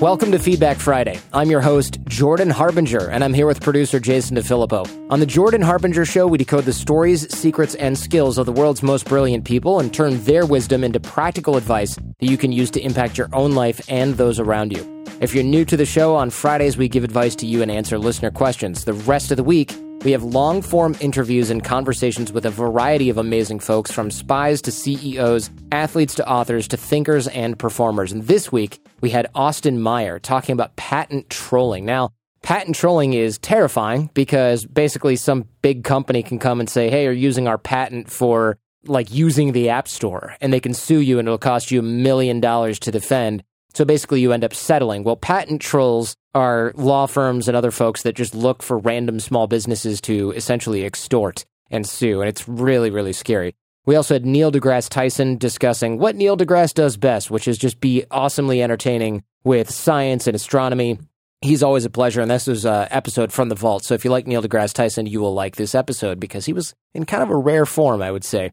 Welcome to Feedback Friday. I'm your host, Jordan Harbinger, and I'm here with producer Jason DeFillippo. On the Jordan Harbinger Show, we decode the stories, secrets, and skills of the world's most brilliant people and turn their wisdom into practical advice that you can use to impact your own life and those around you. If you're new to the show, on Fridays we give advice to you and answer listener questions. The rest of the week, we have long form interviews and conversations with a variety of amazing folks from spies to CEOs, athletes to authors to thinkers and performers. And this week, we had Austin Meyer talking about patent trolling. Now, patent trolling is terrifying because basically some big company can come and say, hey, you're using our patent for like using the App Store, and they can sue you and it'll cost you a million dollars to defend. So basically, you end up settling. Well, patent trolls are law firms and other folks that just look for random small businesses to essentially extort and sue. And it's really, really scary. We also had Neil deGrasse Tyson discussing what Neil deGrasse does best, which is just be awesomely entertaining with science and astronomy. He's always a pleasure, and this was an episode from the vault. So if you like Neil deGrasse Tyson, you will like this episode because he was in kind of a rare form, I would say.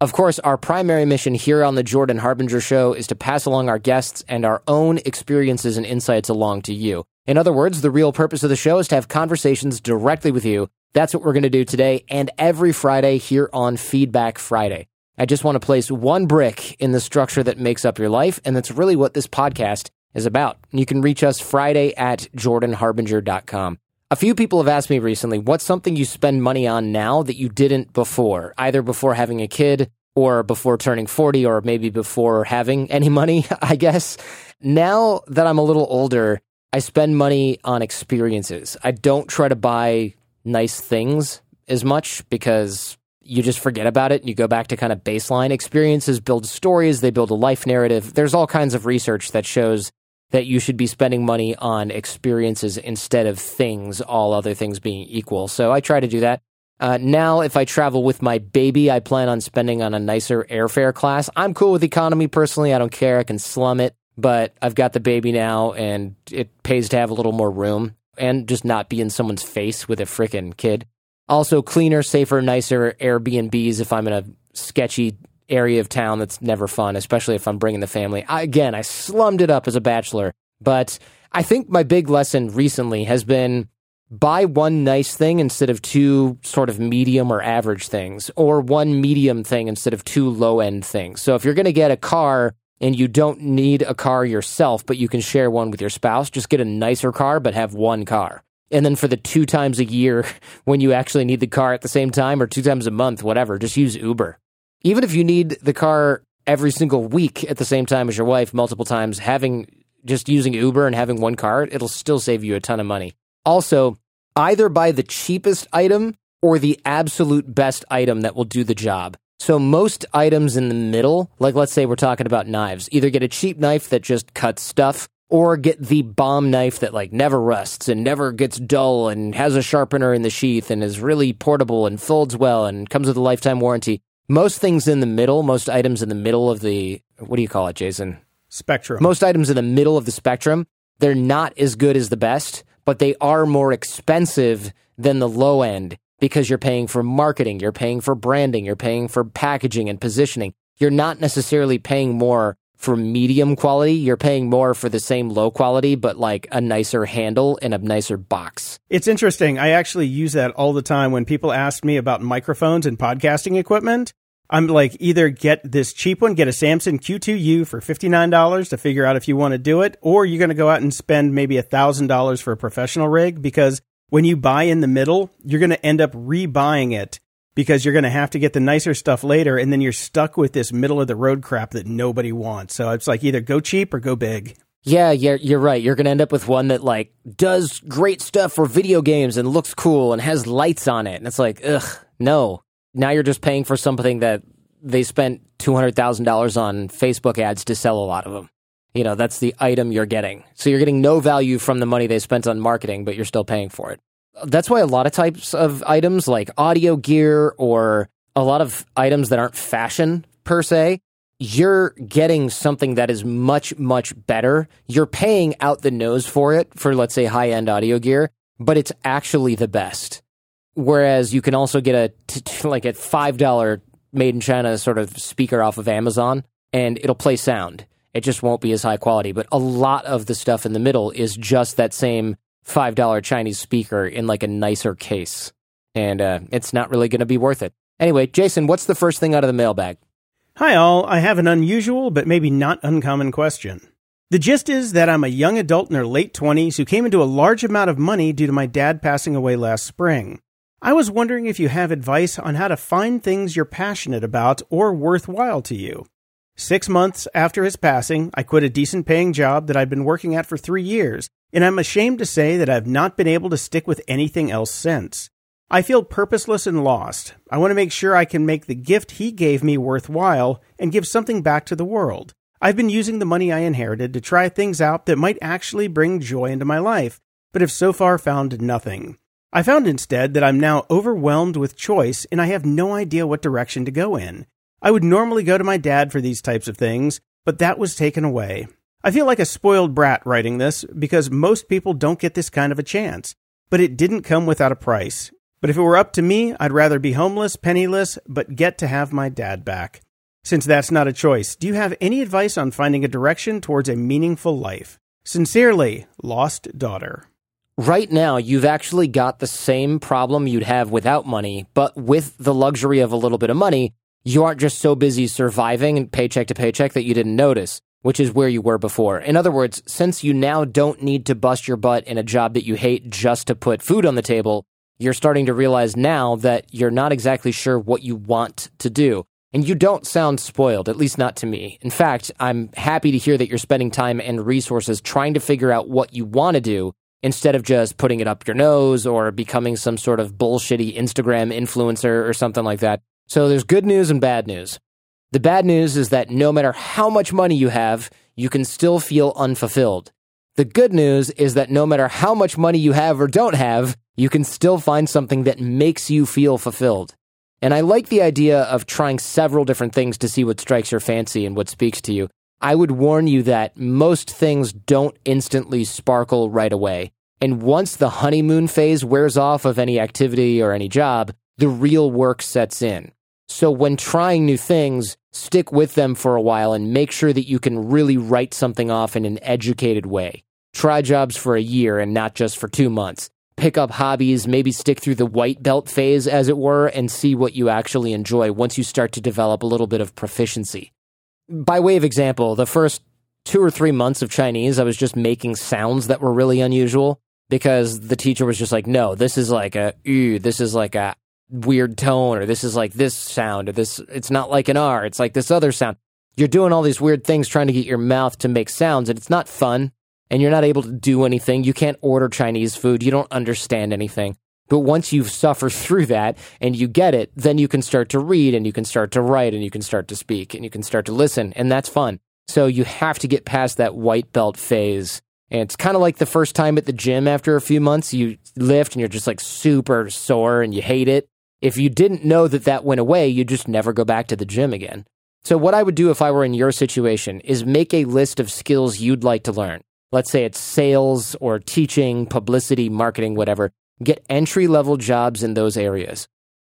Of course, our primary mission here on the Jordan Harbinger Show is to pass along our guests and our own experiences and insights along to you. In other words, the real purpose of the show is to have conversations directly with you. That's what we're going to do today and every Friday here on Feedback Friday. I just want to place one brick in the structure that makes up your life, and that's really what this podcast is about. You can reach us Friday at jordanharbinger.com. A few people have asked me recently, what's something you spend money on now that you didn't before, either before having a kid or before turning 40 or maybe before having any money, I guess. Now that I'm a little older, I spend money on experiences. I don't try to buy nice things as much because you just forget about it and you go back to kind of baseline experiences build stories they build a life narrative there's all kinds of research that shows that you should be spending money on experiences instead of things, all other things being equal. So I try to do that. Uh, now, if I travel with my baby, I plan on spending on a nicer airfare class. I'm cool with economy personally. I don't care. I can slum it, but I've got the baby now and it pays to have a little more room and just not be in someone's face with a freaking kid. Also, cleaner, safer, nicer Airbnbs if I'm in a sketchy area of town that's never fun, especially if I'm bringing the family. I, again, I slummed it up as a bachelor, but I think my big lesson recently has been buy one nice thing instead of two sort of medium or average things, or one medium thing instead of two low end things. So if you're going to get a car and you don't need a car yourself, but you can share one with your spouse, just get a nicer car, but have one car. And then for the two times a year when you actually need the car at the same time or two times a month, whatever, just use Uber even if you need the car every single week at the same time as your wife multiple times, having just using Uber and having one car, it'll still save you a ton of money. Also, either buy the cheapest item or the absolute best item that will do the job. So most items in the middle, like let's say we're talking about knives, either get a cheap knife that just cuts stuff or get the bomb knife that like never rusts and never gets dull and has a sharpener in the sheath and is really portable and folds well and comes with a lifetime warranty most things in the middle, most items in the middle of the what do you call it, Jason? Spectrum. Most items in the middle of the spectrum, they're not as good as the best, but they are more expensive than the low end because you're paying for marketing, you're paying for branding, you're paying for packaging and positioning. You're not necessarily paying more for medium quality, you're paying more for the same low quality, but like a nicer handle and a nicer box. It's interesting. I actually use that all the time when people ask me about microphones and podcasting equipment. I'm like, either get this cheap one, get a Samson Q2U for $59 to figure out if you want to do it, or you're going to go out and spend maybe $1,000 for a professional rig because when you buy in the middle, you're going to end up rebuying it because you're going to have to get the nicer stuff later and then you're stuck with this middle of the road crap that nobody wants. So it's like either go cheap or go big. Yeah, yeah, you're right. You're going to end up with one that like does great stuff for video games and looks cool and has lights on it. And it's like, ugh, no. Now you're just paying for something that they spent $200,000 on Facebook ads to sell a lot of them. You know, that's the item you're getting. So you're getting no value from the money they spent on marketing, but you're still paying for it that's why a lot of types of items like audio gear or a lot of items that aren't fashion per se, you're getting something that is much, much better. You're paying out the nose for it for, let's say, high end audio gear, but it's actually the best. Whereas you can also get a t- t- like a $5 made in China sort of speaker off of Amazon and it'll play sound. It just won't be as high quality. But a lot of the stuff in the middle is just that same $5 Chinese speaker in like a nicer case. And uh, it's not really going to be worth it. Anyway, Jason, what's the first thing out of the mailbag? Hi, all. I have an unusual but maybe not uncommon question. The gist is that I'm a young adult in her late 20s who came into a large amount of money due to my dad passing away last spring. I was wondering if you have advice on how to find things you're passionate about or worthwhile to you. Six months after his passing, I quit a decent paying job that I'd been working at for three years, and I'm ashamed to say that I've not been able to stick with anything else since. I feel purposeless and lost. I want to make sure I can make the gift he gave me worthwhile and give something back to the world. I've been using the money I inherited to try things out that might actually bring joy into my life, but have so far found nothing. I found instead that I'm now overwhelmed with choice and I have no idea what direction to go in. I would normally go to my dad for these types of things, but that was taken away. I feel like a spoiled brat writing this because most people don't get this kind of a chance, but it didn't come without a price. But if it were up to me, I'd rather be homeless, penniless, but get to have my dad back. Since that's not a choice, do you have any advice on finding a direction towards a meaningful life? Sincerely, Lost Daughter. Right now, you've actually got the same problem you'd have without money, but with the luxury of a little bit of money, you aren't just so busy surviving paycheck to paycheck that you didn't notice, which is where you were before. In other words, since you now don't need to bust your butt in a job that you hate just to put food on the table, you're starting to realize now that you're not exactly sure what you want to do. And you don't sound spoiled, at least not to me. In fact, I'm happy to hear that you're spending time and resources trying to figure out what you want to do instead of just putting it up your nose or becoming some sort of bullshitty Instagram influencer or something like that. So there's good news and bad news. The bad news is that no matter how much money you have, you can still feel unfulfilled. The good news is that no matter how much money you have or don't have, you can still find something that makes you feel fulfilled. And I like the idea of trying several different things to see what strikes your fancy and what speaks to you. I would warn you that most things don't instantly sparkle right away. And once the honeymoon phase wears off of any activity or any job, the real work sets in. So when trying new things, stick with them for a while and make sure that you can really write something off in an educated way. Try jobs for a year and not just for two months pick up hobbies, maybe stick through the white belt phase, as it were, and see what you actually enjoy once you start to develop a little bit of proficiency. By way of example, the first two or three months of Chinese, I was just making sounds that were really unusual because the teacher was just like, no, this is like a, this is like a weird tone, or this is like this sound, or this, it's not like an R, it's like this other sound. You're doing all these weird things trying to get your mouth to make sounds, and it's not fun and you're not able to do anything. You can't order Chinese food. You don't understand anything. But once you've suffered through that and you get it, then you can start to read and you can start to write and you can start to speak and you can start to listen. And that's fun. So you have to get past that white belt phase. And it's kind of like the first time at the gym after a few months, you lift and you're just like super sore and you hate it. If you didn't know that that went away, you'd just never go back to the gym again. So what I would do if I were in your situation is make a list of skills you'd like to learn let's say it's sales or teaching, publicity, marketing, whatever, get entry level jobs in those areas.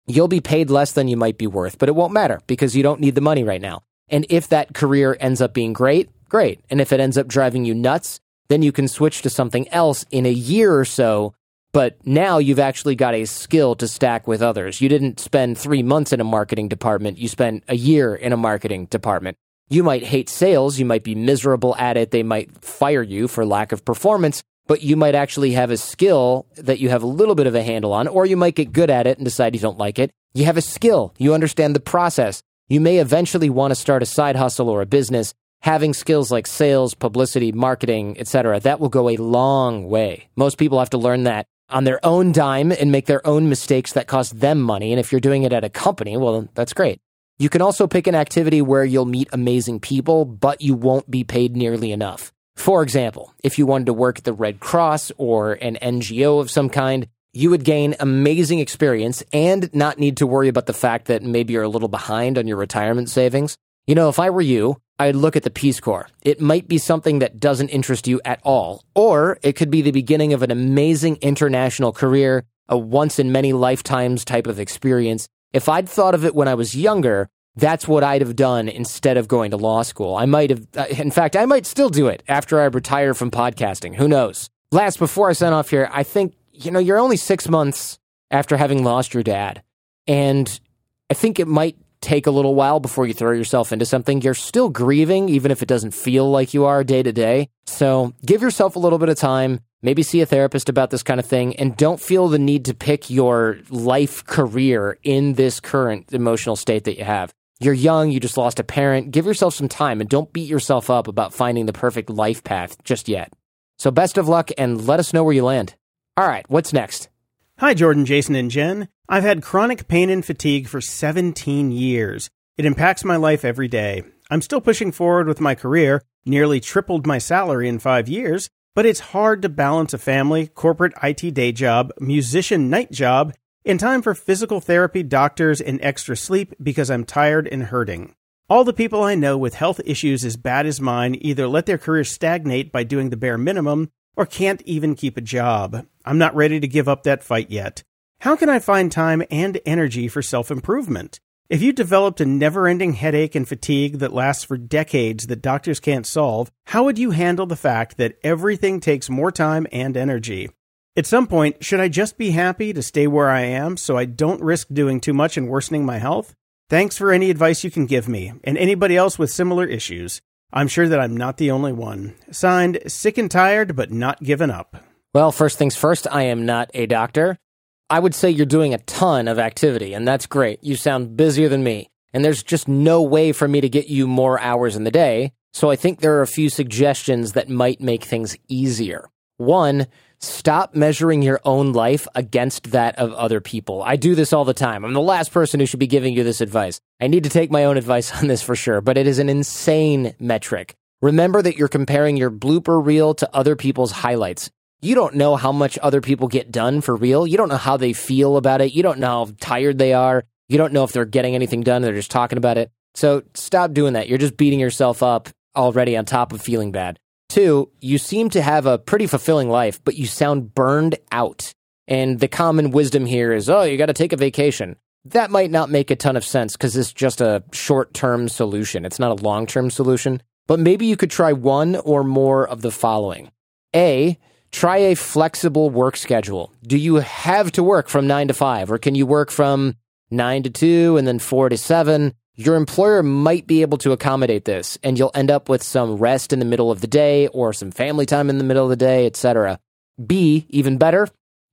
You'll be paid less than you might be worth, but it won't matter because you don't need the money right now. And if that career ends up being great, great. And if it ends up driving you nuts, then you can switch to something else in a year or so. But now you've actually got a skill to stack with others. You didn't spend three months in a marketing department. You spent a year in a marketing department. You might hate sales, you might be miserable at it, they might fire you for lack of performance, but you might actually have a skill that you have a little bit of a handle on, or you might get good at it and decide you don't like it. You have a skill, you understand the process. You may eventually want to start a side hustle or a business. Having skills like sales, publicity, marketing, etc., that will go a long way. Most people have to learn that on their own dime and make their own mistakes that cost them money. And if you're doing it at a company, well, that's great. You can also pick an activity where you'll meet amazing people, but you won't be paid nearly enough. For example, if you wanted to work at the Red Cross or an NGO of some kind, you would gain amazing experience and not need to worry about the fact that maybe you're a little behind on your retirement savings. You know, if I were you, I'd look at the Peace Corps. It might be something that doesn't interest you at all, or it could be the beginning of an amazing international career, a once in many lifetimes type of experience if I'd thought of it when I was younger, that's what I'd have done instead of going to law school. I might have, uh, in fact, I might still do it after I retire from podcasting. Who knows? Last, before I sign off here, I think, you know, you're only six months after having lost your dad. And I think it might take a little while before you throw yourself into something. You're still grieving, even if it doesn't feel like you are day to day. So give yourself a little bit of time. Maybe see a therapist about this kind of thing and don't feel the need to pick your life career in this current emotional state that you have. You're young, you just lost a parent. Give yourself some time and don't beat yourself up about finding the perfect life path just yet. So, best of luck and let us know where you land. All right, what's next? Hi, Jordan, Jason, and Jen. I've had chronic pain and fatigue for 17 years. It impacts my life every day. I'm still pushing forward with my career, nearly tripled my salary in five years, but it's hard to balance a family, corporate IT day job, musician night job, in time for physical therapy, doctors, and extra sleep because I'm tired and hurting. All the people I know with health issues as bad as mine either let their careers stagnate by doing the bare minimum or can't even keep a job. I'm not ready to give up that fight yet. How can I find time and energy for self improvement? If you developed a never ending headache and fatigue that lasts for decades that doctors can't solve, how would you handle the fact that everything takes more time and energy? At some point, should I just be happy to stay where I am so I don't risk doing too much and worsening my health? Thanks for any advice you can give me, and anybody else with similar issues. I'm sure that I'm not the only one. Signed, sick and tired, but not given up. Well, first things first, I am not a doctor. I would say you're doing a ton of activity, and that's great. You sound busier than me, and there's just no way for me to get you more hours in the day. So I think there are a few suggestions that might make things easier. One, stop measuring your own life against that of other people. I do this all the time. I'm the last person who should be giving you this advice. I need to take my own advice on this for sure, but it is an insane metric. Remember that you're comparing your blooper reel to other people's highlights. You don't know how much other people get done for real. You don't know how they feel about it. You don't know how tired they are. You don't know if they're getting anything done. They're just talking about it. So stop doing that. You're just beating yourself up already on top of feeling bad. Two, you seem to have a pretty fulfilling life, but you sound burned out. And the common wisdom here is, oh, you got to take a vacation. That might not make a ton of sense because it's just a short term solution. It's not a long term solution. But maybe you could try one or more of the following A, try a flexible work schedule. Do you have to work from nine to five, or can you work from nine to two and then four to seven? Your employer might be able to accommodate this, and you'll end up with some rest in the middle of the day or some family time in the middle of the day, etc. B, even better,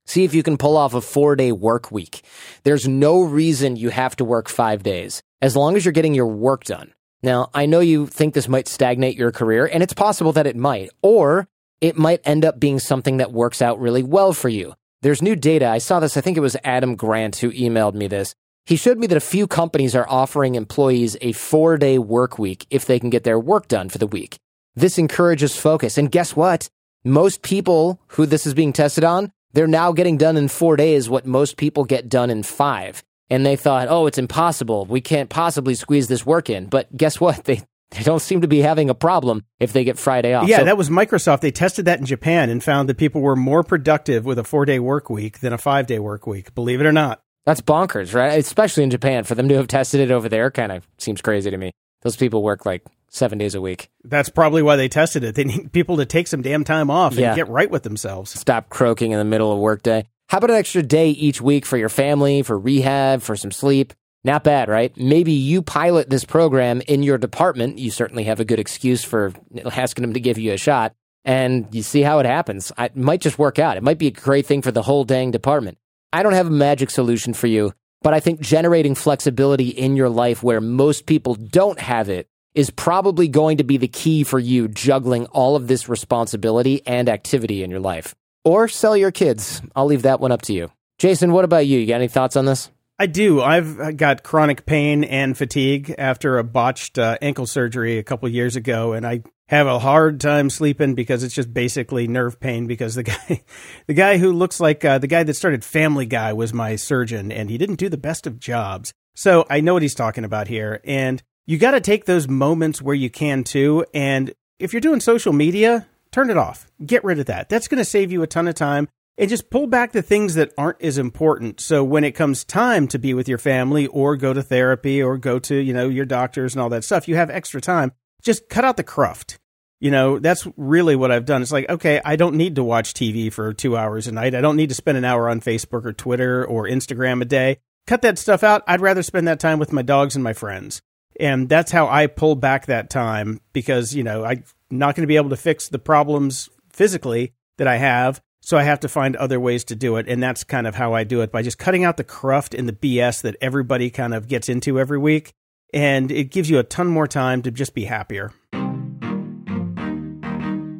see if you can pull off a four day work week. There's no reason you have to work five days, as long as you're getting your work done. Now, I know you think this might stagnate your career, and it's possible that it might, or it might end up being something that works out really well for you. There's new data. I saw this, I think it was Adam Grant who emailed me this, he showed me that a few companies are offering employees a four day work week if they can get their work done for the week. This encourages focus. And guess what? Most people who this is being tested on, they're now getting done in four days what most people get done in five. And they thought, oh, it's impossible. We can't possibly squeeze this work in. But guess what? They, they don't seem to be having a problem if they get Friday off. Yeah, so, that was Microsoft. They tested that in Japan and found that people were more productive with a four day work week than a five day work week, believe it or not. That's bonkers, right? Especially in Japan. For them to have tested it over there kind of seems crazy to me. Those people work like seven days a week. That's probably why they tested it. They need people to take some damn time off and get right with themselves. Stop croaking in the middle of workday. How about an extra day each week for your family, for rehab, for some sleep? Not bad, right? Maybe you pilot this program in your department. You certainly have a good excuse for asking them to give you a shot, and you see how it happens. It might just work out. It might be a great thing for the whole dang department. I don't have a magic solution for you, but I think generating flexibility in your life where most people don't have it is probably going to be the key for you juggling all of this responsibility and activity in your life. Or sell your kids. I'll leave that one up to you. Jason, what about you? You got any thoughts on this? I do. I've got chronic pain and fatigue after a botched uh, ankle surgery a couple years ago, and I have a hard time sleeping because it's just basically nerve pain because the guy the guy who looks like uh, the guy that started Family Guy was my surgeon and he didn't do the best of jobs. So I know what he's talking about here and you got to take those moments where you can too and if you're doing social media, turn it off. Get rid of that. That's going to save you a ton of time. And just pull back the things that aren't as important. So when it comes time to be with your family or go to therapy or go to, you know, your doctors and all that stuff, you have extra time. Just cut out the cruft. You know, that's really what I've done. It's like, okay, I don't need to watch TV for two hours a night. I don't need to spend an hour on Facebook or Twitter or Instagram a day. Cut that stuff out. I'd rather spend that time with my dogs and my friends. And that's how I pull back that time because, you know, I'm not going to be able to fix the problems physically that I have so I have to find other ways to do it. And that's kind of how I do it by just cutting out the cruft and the BS that everybody kind of gets into every week. And it gives you a ton more time to just be happier.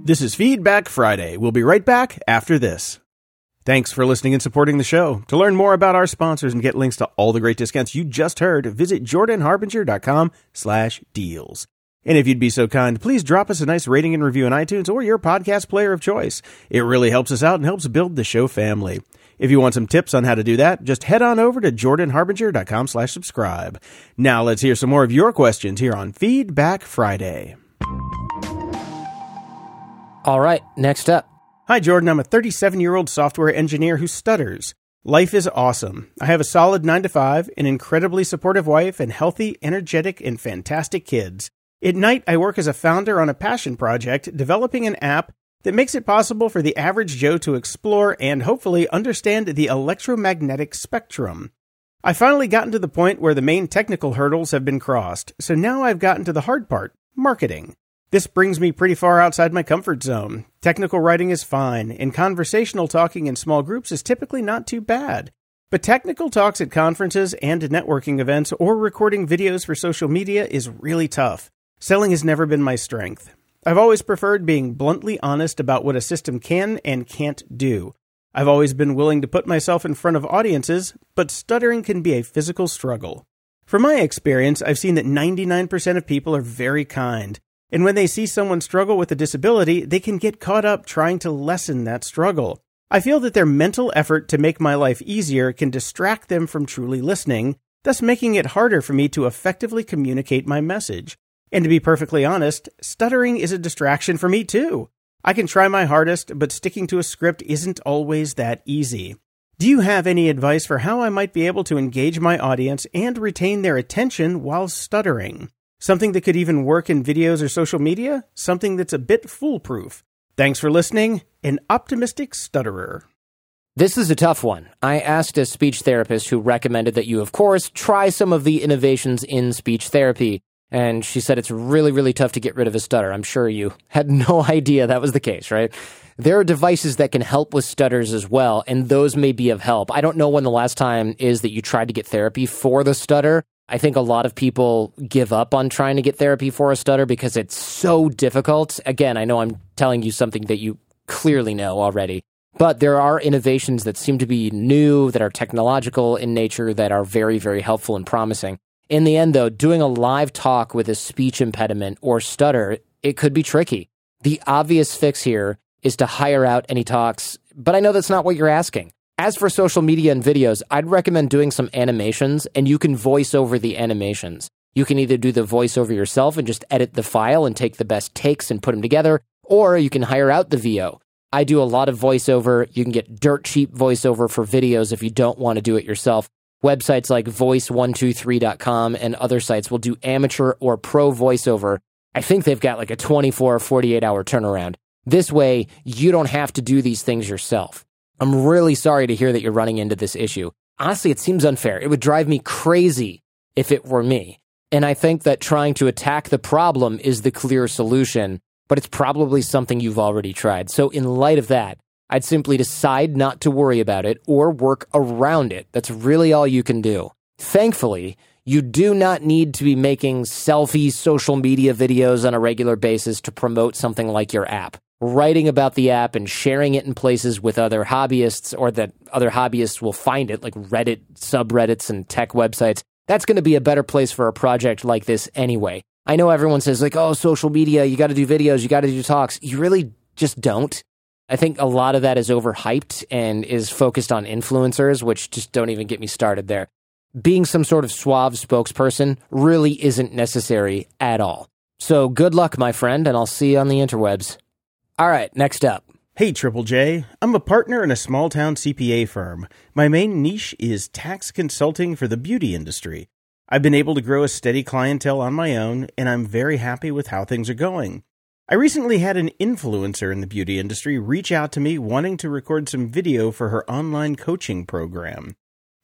This is Feedback Friday. We'll be right back after this. Thanks for listening and supporting the show. To learn more about our sponsors and get links to all the great discounts you just heard, visit jordanharbinger.com slash deals. And if you'd be so kind, please drop us a nice rating and review on iTunes or your podcast player of choice. It really helps us out and helps build the show family. If you want some tips on how to do that, just head on over to jordanharbinger.com slash subscribe. Now let's hear some more of your questions here on Feedback Friday. All right, next up. Hi, Jordan. I'm a 37 year old software engineer who stutters. Life is awesome. I have a solid 9 to 5, an incredibly supportive wife, and healthy, energetic, and fantastic kids. At night, I work as a founder on a passion project developing an app that makes it possible for the average Joe to explore and hopefully understand the electromagnetic spectrum. I finally gotten to the point where the main technical hurdles have been crossed, so now I've gotten to the hard part marketing. This brings me pretty far outside my comfort zone. Technical writing is fine, and conversational talking in small groups is typically not too bad. But technical talks at conferences and networking events or recording videos for social media is really tough. Selling has never been my strength. I've always preferred being bluntly honest about what a system can and can't do. I've always been willing to put myself in front of audiences, but stuttering can be a physical struggle. From my experience, I've seen that 99% of people are very kind. And when they see someone struggle with a disability, they can get caught up trying to lessen that struggle. I feel that their mental effort to make my life easier can distract them from truly listening, thus making it harder for me to effectively communicate my message. And to be perfectly honest, stuttering is a distraction for me too. I can try my hardest, but sticking to a script isn't always that easy. Do you have any advice for how I might be able to engage my audience and retain their attention while stuttering? Something that could even work in videos or social media? Something that's a bit foolproof? Thanks for listening. An optimistic stutterer. This is a tough one. I asked a speech therapist who recommended that you, of course, try some of the innovations in speech therapy. And she said it's really, really tough to get rid of a stutter. I'm sure you had no idea that was the case, right? There are devices that can help with stutters as well, and those may be of help. I don't know when the last time is that you tried to get therapy for the stutter. I think a lot of people give up on trying to get therapy for a stutter because it's so difficult. Again, I know I'm telling you something that you clearly know already, but there are innovations that seem to be new, that are technological in nature, that are very, very helpful and promising. In the end, though, doing a live talk with a speech impediment or stutter, it could be tricky. The obvious fix here is to hire out any talks, but I know that's not what you're asking. As for social media and videos, I'd recommend doing some animations and you can voice over the animations. You can either do the voiceover yourself and just edit the file and take the best takes and put them together, or you can hire out the VO. I do a lot of voiceover. You can get dirt cheap voiceover for videos if you don't want to do it yourself. Websites like voice123.com and other sites will do amateur or pro voiceover. I think they've got like a 24 or 48 hour turnaround. This way, you don't have to do these things yourself. I'm really sorry to hear that you're running into this issue. Honestly, it seems unfair. It would drive me crazy if it were me. And I think that trying to attack the problem is the clear solution, but it's probably something you've already tried. So, in light of that, I'd simply decide not to worry about it or work around it. That's really all you can do. Thankfully, you do not need to be making selfie social media videos on a regular basis to promote something like your app. Writing about the app and sharing it in places with other hobbyists or that other hobbyists will find it, like Reddit subreddits and tech websites, that's going to be a better place for a project like this anyway. I know everyone says, like, oh, social media, you got to do videos, you got to do talks. You really just don't. I think a lot of that is overhyped and is focused on influencers, which just don't even get me started there. Being some sort of suave spokesperson really isn't necessary at all. So good luck, my friend, and I'll see you on the interwebs. All right, next up. Hey, Triple J. I'm a partner in a small town CPA firm. My main niche is tax consulting for the beauty industry. I've been able to grow a steady clientele on my own, and I'm very happy with how things are going. I recently had an influencer in the beauty industry reach out to me wanting to record some video for her online coaching program.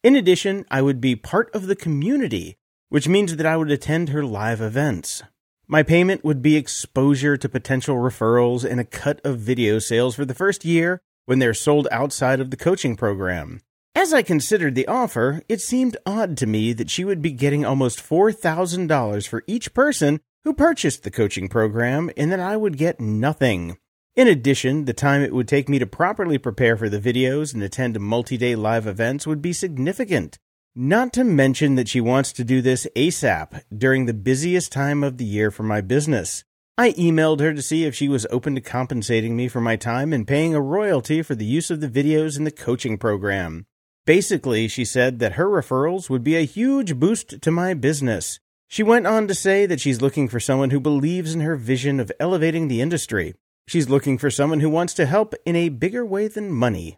In addition, I would be part of the community, which means that I would attend her live events. My payment would be exposure to potential referrals and a cut of video sales for the first year when they're sold outside of the coaching program. As I considered the offer, it seemed odd to me that she would be getting almost $4,000 for each person who purchased the coaching program and that I would get nothing. In addition, the time it would take me to properly prepare for the videos and attend multi day live events would be significant. Not to mention that she wants to do this ASAP during the busiest time of the year for my business. I emailed her to see if she was open to compensating me for my time and paying a royalty for the use of the videos in the coaching program. Basically, she said that her referrals would be a huge boost to my business. She went on to say that she's looking for someone who believes in her vision of elevating the industry. She's looking for someone who wants to help in a bigger way than money.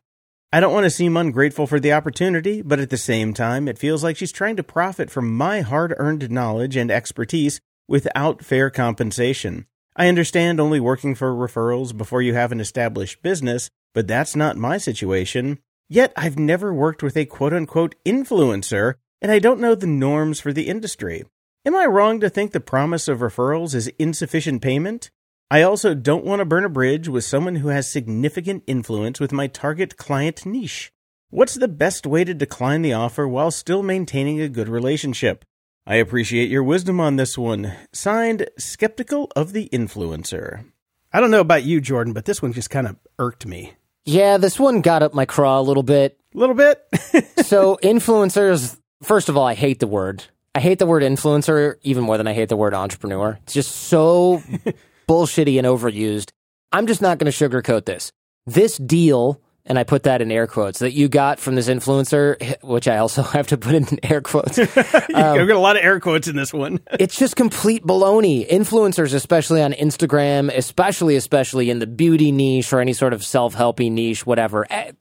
I don't want to seem ungrateful for the opportunity, but at the same time, it feels like she's trying to profit from my hard earned knowledge and expertise without fair compensation. I understand only working for referrals before you have an established business, but that's not my situation. Yet I've never worked with a quote unquote influencer, and I don't know the norms for the industry. Am I wrong to think the promise of referrals is insufficient payment? I also don't want to burn a bridge with someone who has significant influence with my target client niche. What's the best way to decline the offer while still maintaining a good relationship? I appreciate your wisdom on this one. Signed, Skeptical of the Influencer. I don't know about you, Jordan, but this one just kind of irked me. Yeah, this one got up my craw a little bit. A little bit? so, influencers, first of all, I hate the word. I hate the word influencer even more than I hate the word entrepreneur. It's just so bullshitty and overused. I'm just not going to sugarcoat this. This deal, and I put that in air quotes, that you got from this influencer, which I also have to put in air quotes. um, I've got a lot of air quotes in this one. it's just complete baloney. Influencers, especially on Instagram, especially, especially in the beauty niche or any sort of self-helpy niche, whatever. Eh,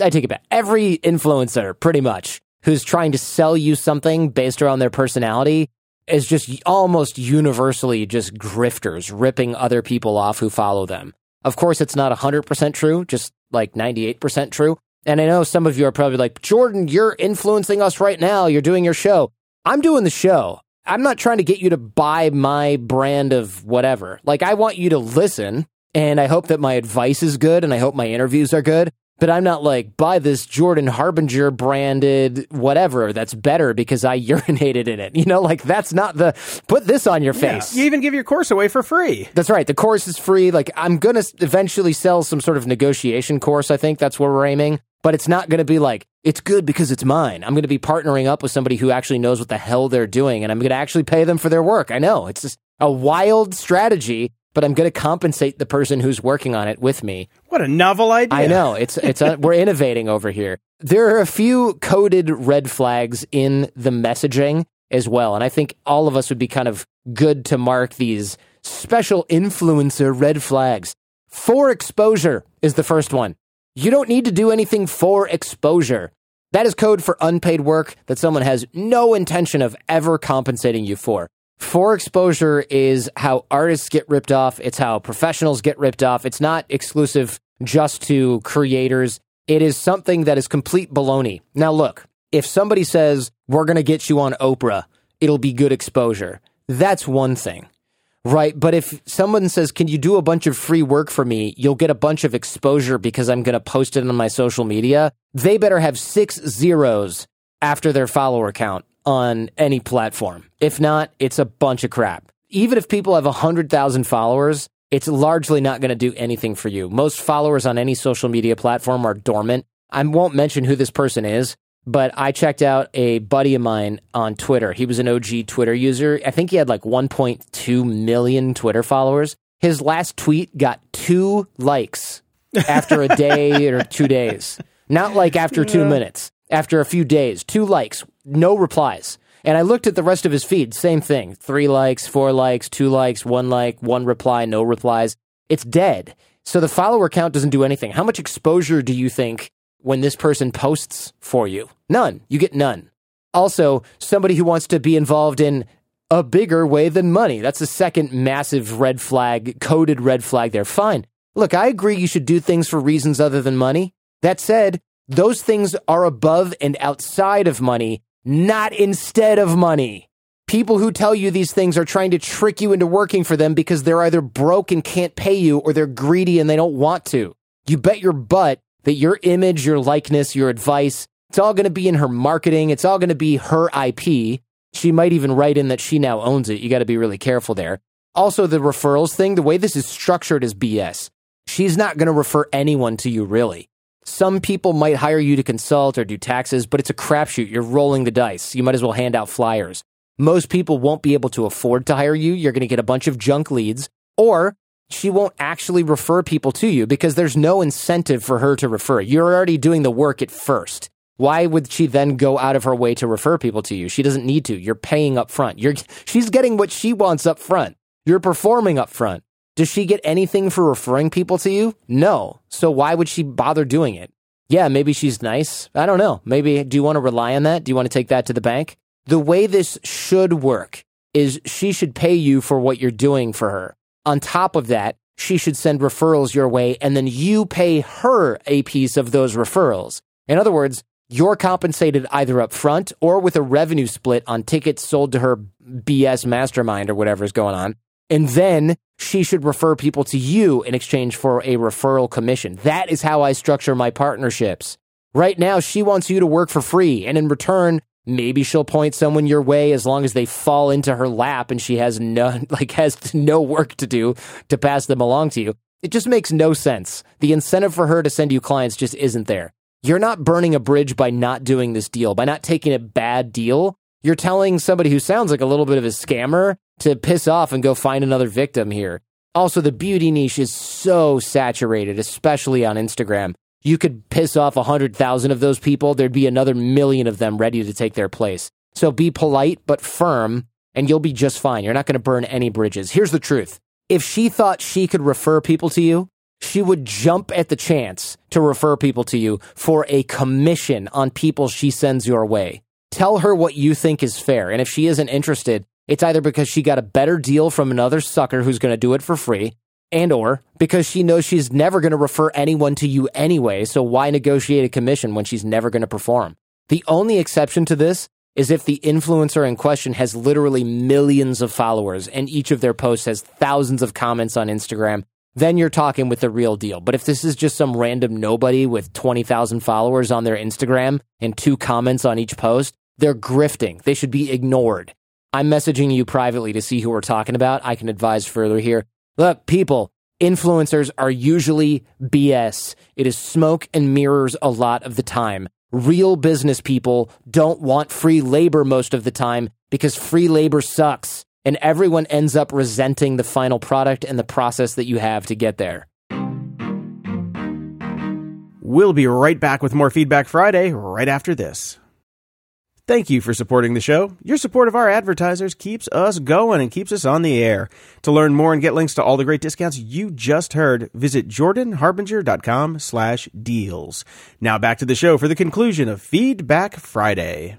I take it back. Every influencer, pretty much, who's trying to sell you something based around their personality is just almost universally just grifters ripping other people off who follow them. Of course, it's not 100% true, just like 98% true. And I know some of you are probably like, Jordan, you're influencing us right now. You're doing your show. I'm doing the show. I'm not trying to get you to buy my brand of whatever. Like, I want you to listen, and I hope that my advice is good, and I hope my interviews are good but I'm not like buy this Jordan Harbinger branded whatever that's better because I urinated in it. You know, like that's not the put this on your face. Yeah, you even give your course away for free. That's right. The course is free. Like I'm going to eventually sell some sort of negotiation course. I think that's where we're aiming, but it's not going to be like it's good because it's mine. I'm going to be partnering up with somebody who actually knows what the hell they're doing and I'm going to actually pay them for their work. I know it's just a wild strategy but I'm going to compensate the person who's working on it with me. What a novel idea! I know it's it's a, we're innovating over here. There are a few coded red flags in the messaging as well, and I think all of us would be kind of good to mark these special influencer red flags. For exposure is the first one. You don't need to do anything for exposure. That is code for unpaid work that someone has no intention of ever compensating you for. For exposure is how artists get ripped off. It's how professionals get ripped off. It's not exclusive just to creators. It is something that is complete baloney. Now, look, if somebody says, we're going to get you on Oprah, it'll be good exposure. That's one thing, right? But if someone says, can you do a bunch of free work for me? You'll get a bunch of exposure because I'm going to post it on my social media. They better have six zeros after their follower count on any platform. If not, it's a bunch of crap. Even if people have 100,000 followers, it's largely not going to do anything for you. Most followers on any social media platform are dormant. I won't mention who this person is, but I checked out a buddy of mine on Twitter. He was an OG Twitter user. I think he had like 1.2 million Twitter followers. His last tweet got two likes after a day or two days. Not like after two minutes after a few days, two likes, no replies. And I looked at the rest of his feed, same thing. Three likes, four likes, two likes, one like, one reply, no replies. it's dead. So the follower count doesn't do anything. How much exposure do you think when this person posts for you? None. You get none. Also, somebody who wants to be involved in a bigger way than money. That's the second massive red flag, coded red flag there. Fine. Look, I agree you should do things for reasons other than money. That said, those things are above and outside of money, not instead of money. People who tell you these things are trying to trick you into working for them because they're either broke and can't pay you or they're greedy and they don't want to. You bet your butt that your image, your likeness, your advice, it's all going to be in her marketing. It's all going to be her IP. She might even write in that she now owns it. You got to be really careful there. Also, the referrals thing, the way this is structured is BS. She's not going to refer anyone to you, really. Some people might hire you to consult or do taxes, but it's a crapshoot. You're rolling the dice. You might as well hand out flyers. Most people won't be able to afford to hire you. You're going to get a bunch of junk leads, or she won't actually refer people to you because there's no incentive for her to refer. You're already doing the work at first. Why would she then go out of her way to refer people to you? She doesn't need to. You're paying up front. You're, she's getting what she wants up front. You're performing up front. Does she get anything for referring people to you? No. So why would she bother doing it? Yeah, maybe she's nice. I don't know. Maybe do you want to rely on that? Do you want to take that to the bank? The way this should work is she should pay you for what you're doing for her. On top of that, she should send referrals your way and then you pay her a piece of those referrals. In other words, you're compensated either up front or with a revenue split on tickets sold to her BS mastermind or whatever is going on. And then she should refer people to you in exchange for a referral commission. That is how I structure my partnerships. Right now, she wants you to work for free. And in return, maybe she'll point someone your way as long as they fall into her lap and she has no, like, has no work to do to pass them along to you. It just makes no sense. The incentive for her to send you clients just isn't there. You're not burning a bridge by not doing this deal, by not taking a bad deal. You're telling somebody who sounds like a little bit of a scammer to piss off and go find another victim here. Also, the beauty niche is so saturated, especially on Instagram. You could piss off 100,000 of those people, there'd be another million of them ready to take their place. So be polite but firm, and you'll be just fine. You're not going to burn any bridges. Here's the truth if she thought she could refer people to you, she would jump at the chance to refer people to you for a commission on people she sends your way. Tell her what you think is fair. And if she isn't interested, it's either because she got a better deal from another sucker who's going to do it for free and or because she knows she's never going to refer anyone to you anyway, so why negotiate a commission when she's never going to perform? The only exception to this is if the influencer in question has literally millions of followers and each of their posts has thousands of comments on Instagram, then you're talking with the real deal. But if this is just some random nobody with 20,000 followers on their Instagram and two comments on each post, they're grifting. They should be ignored. I'm messaging you privately to see who we're talking about. I can advise further here. Look, people, influencers are usually BS. It is smoke and mirrors a lot of the time. Real business people don't want free labor most of the time because free labor sucks and everyone ends up resenting the final product and the process that you have to get there. We'll be right back with more Feedback Friday right after this. Thank you for supporting the show. Your support of our advertisers keeps us going and keeps us on the air. To learn more and get links to all the great discounts you just heard, visit jordanharbinger.com slash deals. Now back to the show for the conclusion of Feedback Friday.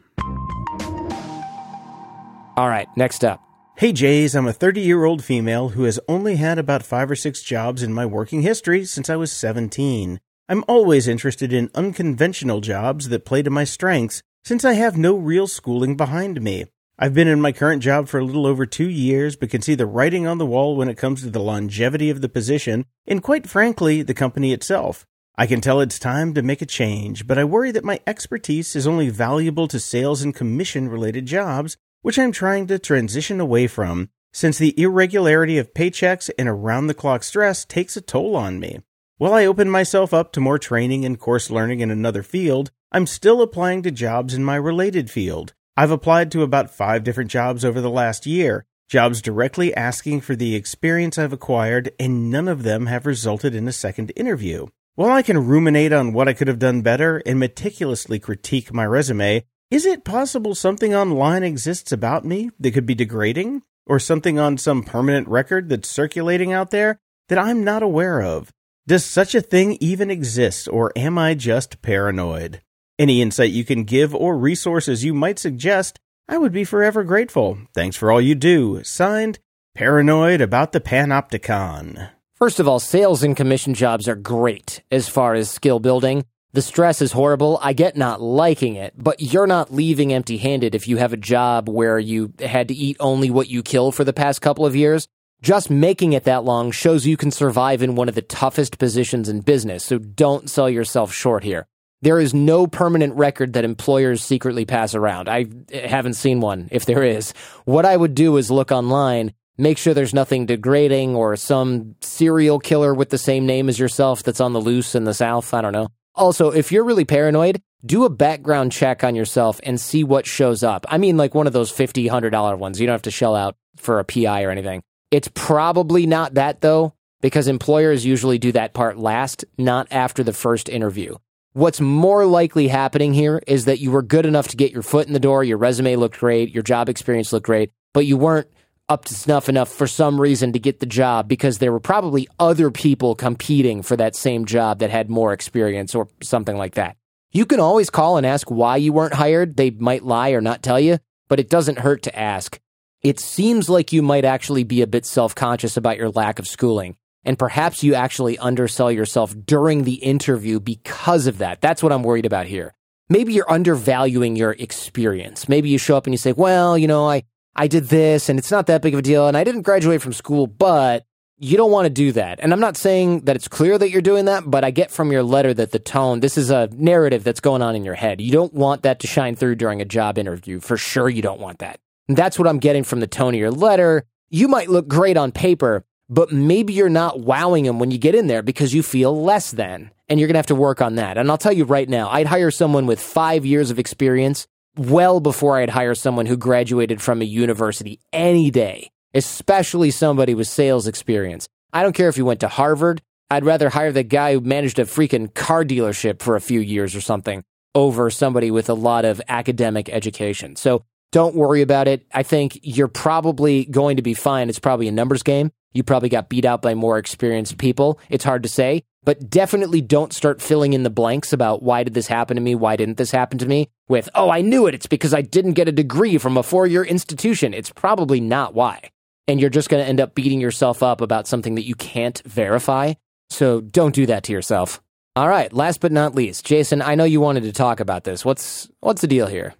All right, next up. Hey Jays, I'm a 30 year old female who has only had about five or six jobs in my working history since I was 17. I'm always interested in unconventional jobs that play to my strengths since I have no real schooling behind me. I've been in my current job for a little over two years, but can see the writing on the wall when it comes to the longevity of the position and, quite frankly, the company itself. I can tell it's time to make a change, but I worry that my expertise is only valuable to sales and commission related jobs, which I'm trying to transition away from, since the irregularity of paychecks and around the clock stress takes a toll on me. While I open myself up to more training and course learning in another field, I'm still applying to jobs in my related field. I've applied to about five different jobs over the last year, jobs directly asking for the experience I've acquired, and none of them have resulted in a second interview. While I can ruminate on what I could have done better and meticulously critique my resume, is it possible something online exists about me that could be degrading? Or something on some permanent record that's circulating out there that I'm not aware of? Does such a thing even exist, or am I just paranoid? Any insight you can give or resources you might suggest, I would be forever grateful. Thanks for all you do. Signed, Paranoid about the Panopticon. First of all, sales and commission jobs are great as far as skill building. The stress is horrible. I get not liking it, but you're not leaving empty handed if you have a job where you had to eat only what you kill for the past couple of years. Just making it that long shows you can survive in one of the toughest positions in business, so don't sell yourself short here. There is no permanent record that employers secretly pass around. I haven't seen one, if there is. What I would do is look online, make sure there's nothing degrading or some serial killer with the same name as yourself that's on the loose in the South. I don't know. Also, if you're really paranoid, do a background check on yourself and see what shows up. I mean, like one of those $50, $100 ones. You don't have to shell out for a PI or anything. It's probably not that though, because employers usually do that part last, not after the first interview. What's more likely happening here is that you were good enough to get your foot in the door, your resume looked great, your job experience looked great, but you weren't up to snuff enough for some reason to get the job because there were probably other people competing for that same job that had more experience or something like that. You can always call and ask why you weren't hired. They might lie or not tell you, but it doesn't hurt to ask it seems like you might actually be a bit self conscious about your lack of schooling. And perhaps you actually undersell yourself during the interview because of that. That's what I'm worried about here. Maybe you're undervaluing your experience. Maybe you show up and you say, well, you know, I, I did this and it's not that big of a deal and I didn't graduate from school, but you don't want to do that. And I'm not saying that it's clear that you're doing that, but I get from your letter that the tone, this is a narrative that's going on in your head. You don't want that to shine through during a job interview. For sure, you don't want that. And that's what I'm getting from the tone of your letter. You might look great on paper, but maybe you're not wowing them when you get in there because you feel less than. And you're going to have to work on that. And I'll tell you right now, I'd hire someone with five years of experience well before I'd hire someone who graduated from a university any day, especially somebody with sales experience. I don't care if you went to Harvard. I'd rather hire the guy who managed a freaking car dealership for a few years or something over somebody with a lot of academic education. So don't worry about it. I think you're probably going to be fine. It's probably a numbers game. You probably got beat out by more experienced people. It's hard to say, but definitely don't start filling in the blanks about why did this happen to me? Why didn't this happen to me? With, oh, I knew it. It's because I didn't get a degree from a four year institution. It's probably not why. And you're just going to end up beating yourself up about something that you can't verify. So don't do that to yourself. All right. Last but not least, Jason, I know you wanted to talk about this. What's, what's the deal here?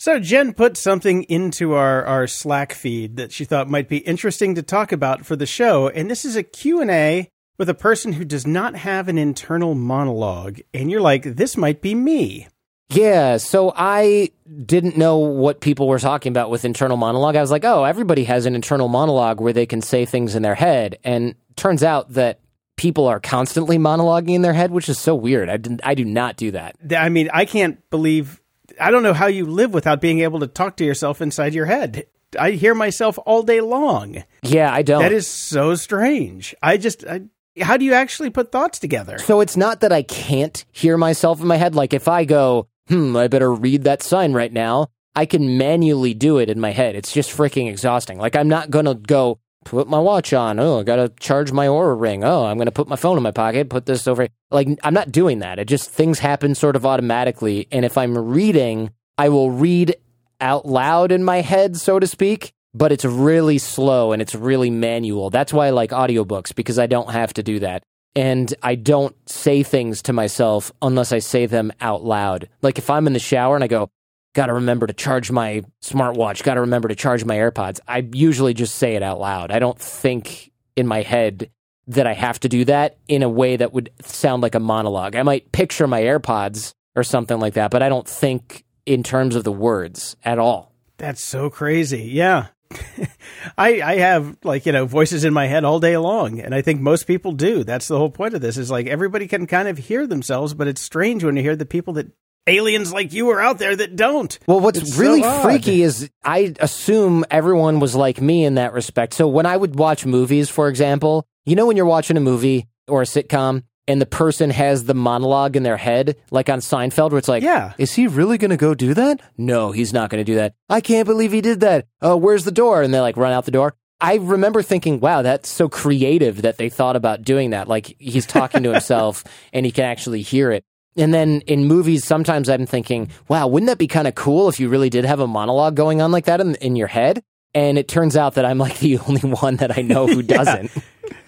So Jen put something into our, our Slack feed that she thought might be interesting to talk about for the show, and this is a Q&A with a person who does not have an internal monologue, and you're like, this might be me. Yeah, so I didn't know what people were talking about with internal monologue. I was like, oh, everybody has an internal monologue where they can say things in their head, and turns out that people are constantly monologuing in their head, which is so weird. I, didn't, I do not do that. I mean, I can't believe I don't know how you live without being able to talk to yourself inside your head. I hear myself all day long. Yeah, I don't. That is so strange. I just, I, how do you actually put thoughts together? So it's not that I can't hear myself in my head. Like if I go, hmm, I better read that sign right now, I can manually do it in my head. It's just freaking exhausting. Like I'm not going to go, put my watch on. Oh, I got to charge my Oura ring. Oh, I'm going to put my phone in my pocket, put this over. Like, I'm not doing that. It just, things happen sort of automatically. And if I'm reading, I will read out loud in my head, so to speak, but it's really slow and it's really manual. That's why I like audiobooks because I don't have to do that. And I don't say things to myself unless I say them out loud. Like if I'm in the shower and I go, got to remember to charge my smartwatch, got to remember to charge my AirPods. I usually just say it out loud. I don't think in my head that I have to do that in a way that would sound like a monologue. I might picture my AirPods or something like that, but I don't think in terms of the words at all. That's so crazy. Yeah. I I have like, you know, voices in my head all day long, and I think most people do. That's the whole point of this is like everybody can kind of hear themselves, but it's strange when you hear the people that aliens like you are out there that don't. Well, what's it's really so freaky is I assume everyone was like me in that respect. So when I would watch movies, for example, you know, when you're watching a movie or a sitcom and the person has the monologue in their head, like on Seinfeld, where it's like, yeah. is he really going to go do that? No, he's not going to do that. I can't believe he did that. Oh, where's the door? And they like run out the door. I remember thinking, wow, that's so creative that they thought about doing that. Like he's talking to himself and he can actually hear it. And then in movies, sometimes I'm thinking, wow, wouldn't that be kind of cool if you really did have a monologue going on like that in, in your head? And it turns out that I'm like the only one that I know who doesn't.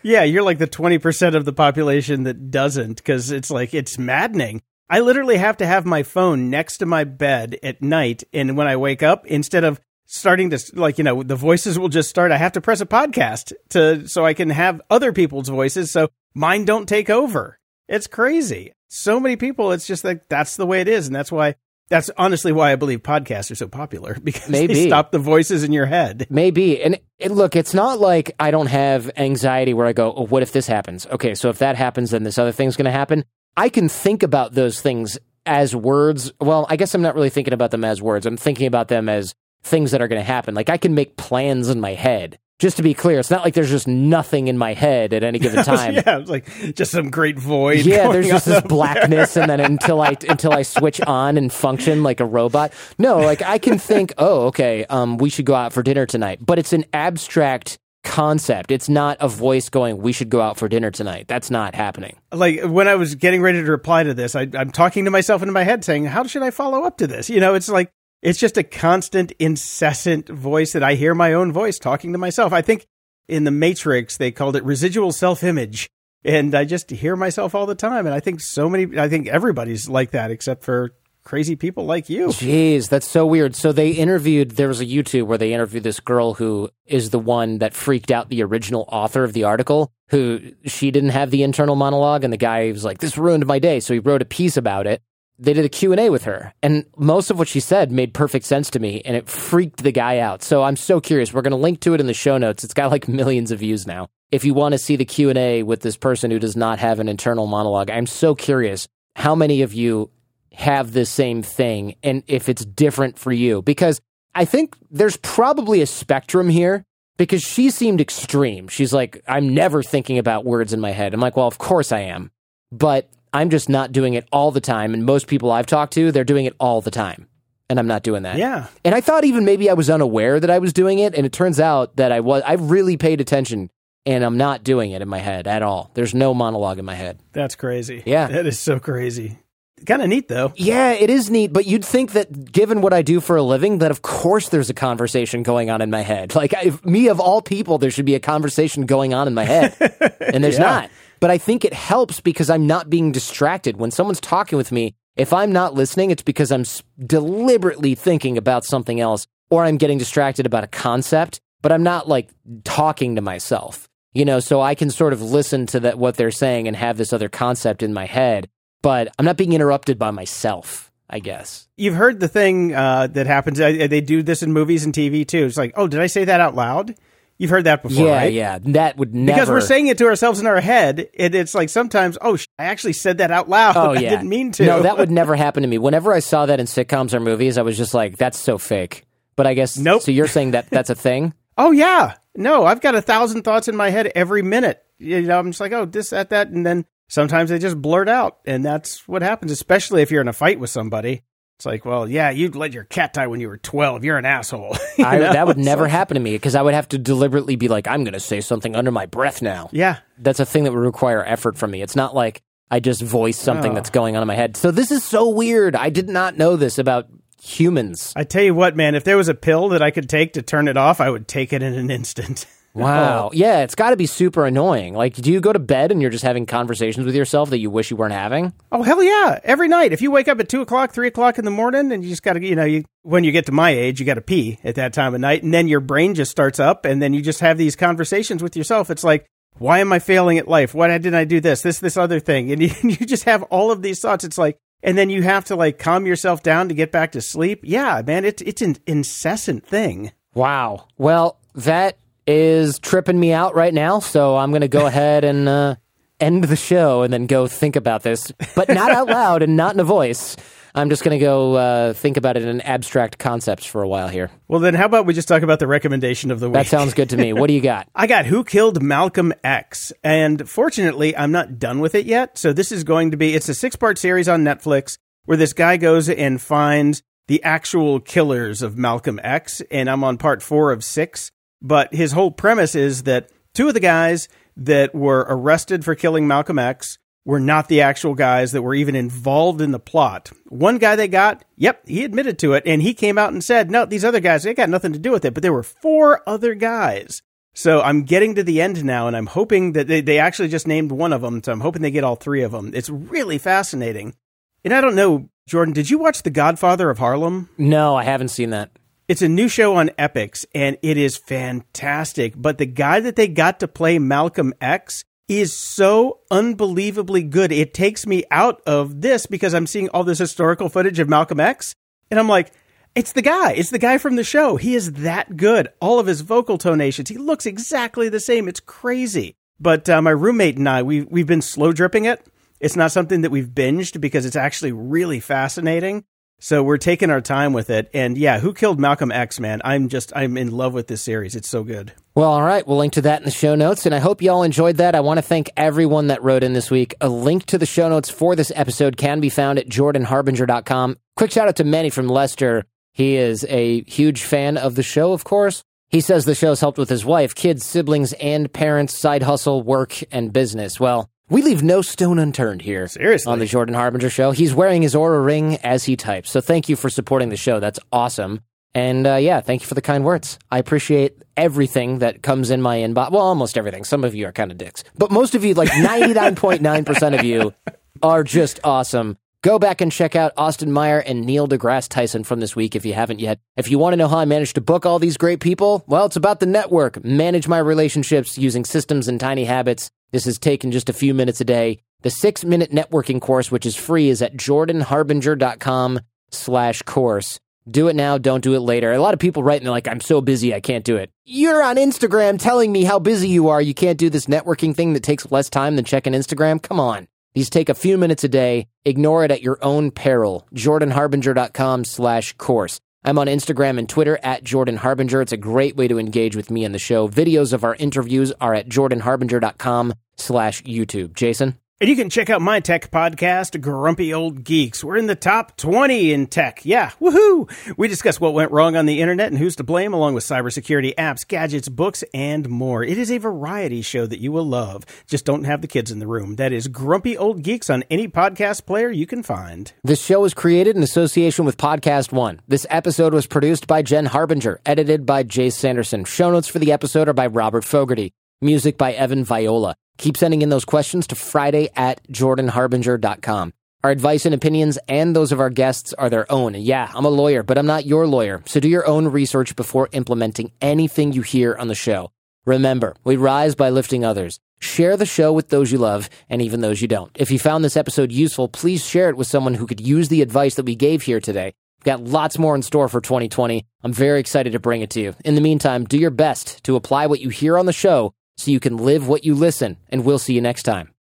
Yeah, you're like the 20% of the population that doesn't because it's like, it's maddening. I literally have to have my phone next to my bed at night. And when I wake up, instead of starting to, like, you know, the voices will just start, I have to press a podcast to, so I can have other people's voices so mine don't take over. It's crazy. So many people, it's just like, that's the way it is. And that's why that's honestly why I believe podcasts are so popular because Maybe. they stop the voices in your head. Maybe. And it, look, it's not like I don't have anxiety where I go, oh, what if this happens? Okay, so if that happens, then this other thing's going to happen. I can think about those things as words. Well, I guess I'm not really thinking about them as words. I'm thinking about them as things that are going to happen. Like I can make plans in my head just to be clear, it's not like there's just nothing in my head at any given time. yeah, it's like just some great void. Yeah, there's just this blackness, and then until I until I switch on and function like a robot. No, like I can think, oh, okay, um, we should go out for dinner tonight, but it's an abstract concept. It's not a voice going, "We should go out for dinner tonight." That's not happening. Like when I was getting ready to reply to this, I, I'm talking to myself in my head, saying, "How should I follow up to this?" You know, it's like it's just a constant, incessant voice that I hear my own voice talking to myself. I think in the Matrix, they called it residual self image. And I just hear myself all the time. And I think so many, I think everybody's like that except for crazy people like you. Jeez, that's so weird. So they interviewed, there was a YouTube where they interviewed this girl who is the one that freaked out the original author of the article, who she didn't have the internal monologue. And the guy was like, this ruined my day. So he wrote a piece about it they did a Q&A with her and most of what she said made perfect sense to me and it freaked the guy out. So I'm so curious. We're going to link to it in the show notes. It's got like millions of views now. If you want to see the Q&A with this person who does not have an internal monologue, I'm so curious how many of you have the same thing and if it's different for you because I think there's probably a spectrum here because she seemed extreme. She's like, I'm never thinking about words in my head. I'm like, well, of course I am. But I'm just not doing it all the time. And most people I've talked to, they're doing it all the time. And I'm not doing that. Yeah. And I thought even maybe I was unaware that I was doing it. And it turns out that I was, I really paid attention and I'm not doing it in my head at all. There's no monologue in my head. That's crazy. Yeah. That is so crazy. Kind of neat though. Yeah, it is neat, but you'd think that given what I do for a living, that of course there's a conversation going on in my head. Like, I, me of all people, there should be a conversation going on in my head. And there's Yeah. not. But I think it helps because I'm not being distracted. When someone's talking with me, if I'm not listening, it's because I'm deliberately thinking about something else or I'm getting distracted about a concept, but I'm not like talking to myself. You know, so I can sort of listen to that what they're saying and have this other concept in my head, but I'm not being interrupted by myself, I guess. You've heard the thing uh, that happens. uh, They do this in movies and TV too. It's like, oh, did I say that out loud? You've heard that before, yeah, right? yeah. That would never Because we're saying it to ourselves in our head, and it's like sometimes, oh, sh- I actually said that out loud. Oh I yeah. didn't mean to. No, that would never happen to me. Whenever I saw that in sitcoms or movies, I was just like, that's so fake. But I guess Nope. So you're saying that that's a thing? Oh yeah, no, I've got a thousand thoughts in my head every minute. You know, I'm just like, oh, this, that, that, and then sometimes they just blurt out, and that's what happens. Especially if you're in a fight with somebody. It's like, well, yeah, you let your cat die when you were 12. You're an asshole. You I, that would never happen to me because I would have to deliberately be like, I'm going to say something under my breath now. Yeah, That's a thing that would require effort from me. It's not like I just voice something Oh. that's going on in my head. So this is so weird. I did not know this about humans. I tell you what, man, if there was a pill that I could take to turn it off, I would take it in an instant. Wow. Oh. Yeah, it's got to be super annoying. Like, do you go to bed and you're just having conversations with yourself that you wish you weren't having? Oh hell yeah! Every night, if you wake up at two o'clock, three o'clock in the morning, and you just got to, you know, you when you get to my age, you got to pee at that time of night, and then your brain just starts up, and then you just have these conversations with yourself. It's like, why am I failing at life? Why didn't I do this, this, this other thing? And you, you just have all of these thoughts. It's like, and then you have to like calm yourself down to get back to sleep. Yeah, man, it's it's an incessant thing. Wow. Well, that is tripping me out right now. So I'm going to go ahead and uh, end the show and then go think about this, but not out loud and not in a voice. I'm just going to go uh, think about it in abstract concepts for a while here. Well, then how about we just talk about the recommendation of the week? That sounds good to me. What do you got? I got Who Killed Malcolm X. And fortunately, I'm not done with it yet. So this is going to be, it's a six part series on Netflix where this guy goes and finds the actual killers of Malcolm X. And I'm on part four of six. But his whole premise is that two of the guys that were arrested for killing Malcolm X were not the actual guys that were even involved in the plot. One guy they got, yep, he admitted to it, and he came out and said, no, these other guys, they got nothing to do with it. But there were four other guys. So I'm getting to the end now, and I'm hoping that they, they actually just named one of them. So I'm hoping they get all three of them. It's really fascinating. And I don't know, Jordan, did you watch The Godfather of Harlem? No, I haven't seen that. It's a new show on Epix, and it is fantastic. But the guy that they got to play Malcolm X is so unbelievably good. It takes me out of this because I'm seeing all this historical footage of Malcolm X, and I'm like, it's the guy. It's the guy from the show. He is that good. All of his vocal tonations, he looks exactly the same. It's crazy. But uh, my roommate and I, we we've been slow dripping it. It's not something that we've binged because it's actually really fascinating. So we're taking our time with it. And yeah, who killed Malcolm X, man? I'm just, I'm in love with this series. It's so good. Well, all right. We'll link to that in the show notes. And I hope you all enjoyed that. I want to thank everyone that wrote in this week. A link to the show notes for this episode can be found at jordanharbinger.com. Quick shout out to Manny from Leicester. He is a huge fan of the show, of course. He says the show's helped with his wife, kids, siblings, and parents' side hustle, work, and business. Well, we leave no stone unturned here. Seriously. On the Jordan Harbinger show. He's wearing his Oura ring as he types. So thank you for supporting the show. That's awesome. And uh, yeah, thank you for the kind words. I appreciate everything that comes in my inbox. Well, almost everything. Some of you are kind of dicks. But most of you, like 99.9% of you, are just awesome. Go back and check out Austin Meyer and Neil deGrasse Tyson from this week if you haven't yet. If you want to know how I managed to book all these great people, well, it's about the network. Manage my relationships using systems and tiny habits. This has taken just a few minutes a day. The six minute networking course, which is free, is at jordanharbinger.com slash course. Do it now, don't do it later. A lot of people write and they're like, I'm so busy, I can't do it. You're on Instagram telling me how busy you are. You can't do this networking thing that takes less time than checking Instagram. Come on. These take a few minutes a day. Ignore it at your own peril. jordanharbinger.com slash course. I'm on Instagram and Twitter at Jordan Harbinger. It's a great way to engage with me and the show. Videos of our interviews are at jordanharbinger.com slash YouTube. Jason? And you can check out my tech podcast, Grumpy Old Geeks. We're in the top 20 in tech. Yeah, woohoo! We discuss what went wrong on the internet and who's to blame, along with cybersecurity apps, gadgets, books, and more. It is a variety show that you will love. Just don't have the kids in the room. That is Grumpy Old Geeks on any podcast player you can find. This show was created in association with Podcast One. This episode was produced by Jen Harbinger, edited by Jay Sanderson. Show notes for the episode are by Robert Fogarty. Music by Evan Viola. Keep sending in those questions to Friday at jordanharbinger.com. Our advice and opinions and those of our guests are their own. Yeah, I'm a lawyer, but I'm not your lawyer. So do your own research before implementing anything you hear on the show. Remember, we rise by lifting others. Share the show with those you love and even those you don't. If you found this episode useful, please share it with someone who could use the advice that we gave here today. We've got lots more in store for 2020. I'm very excited to bring it to you. In the meantime, do your best to apply what you hear on the show so you can live what you listen, and we'll see you next time.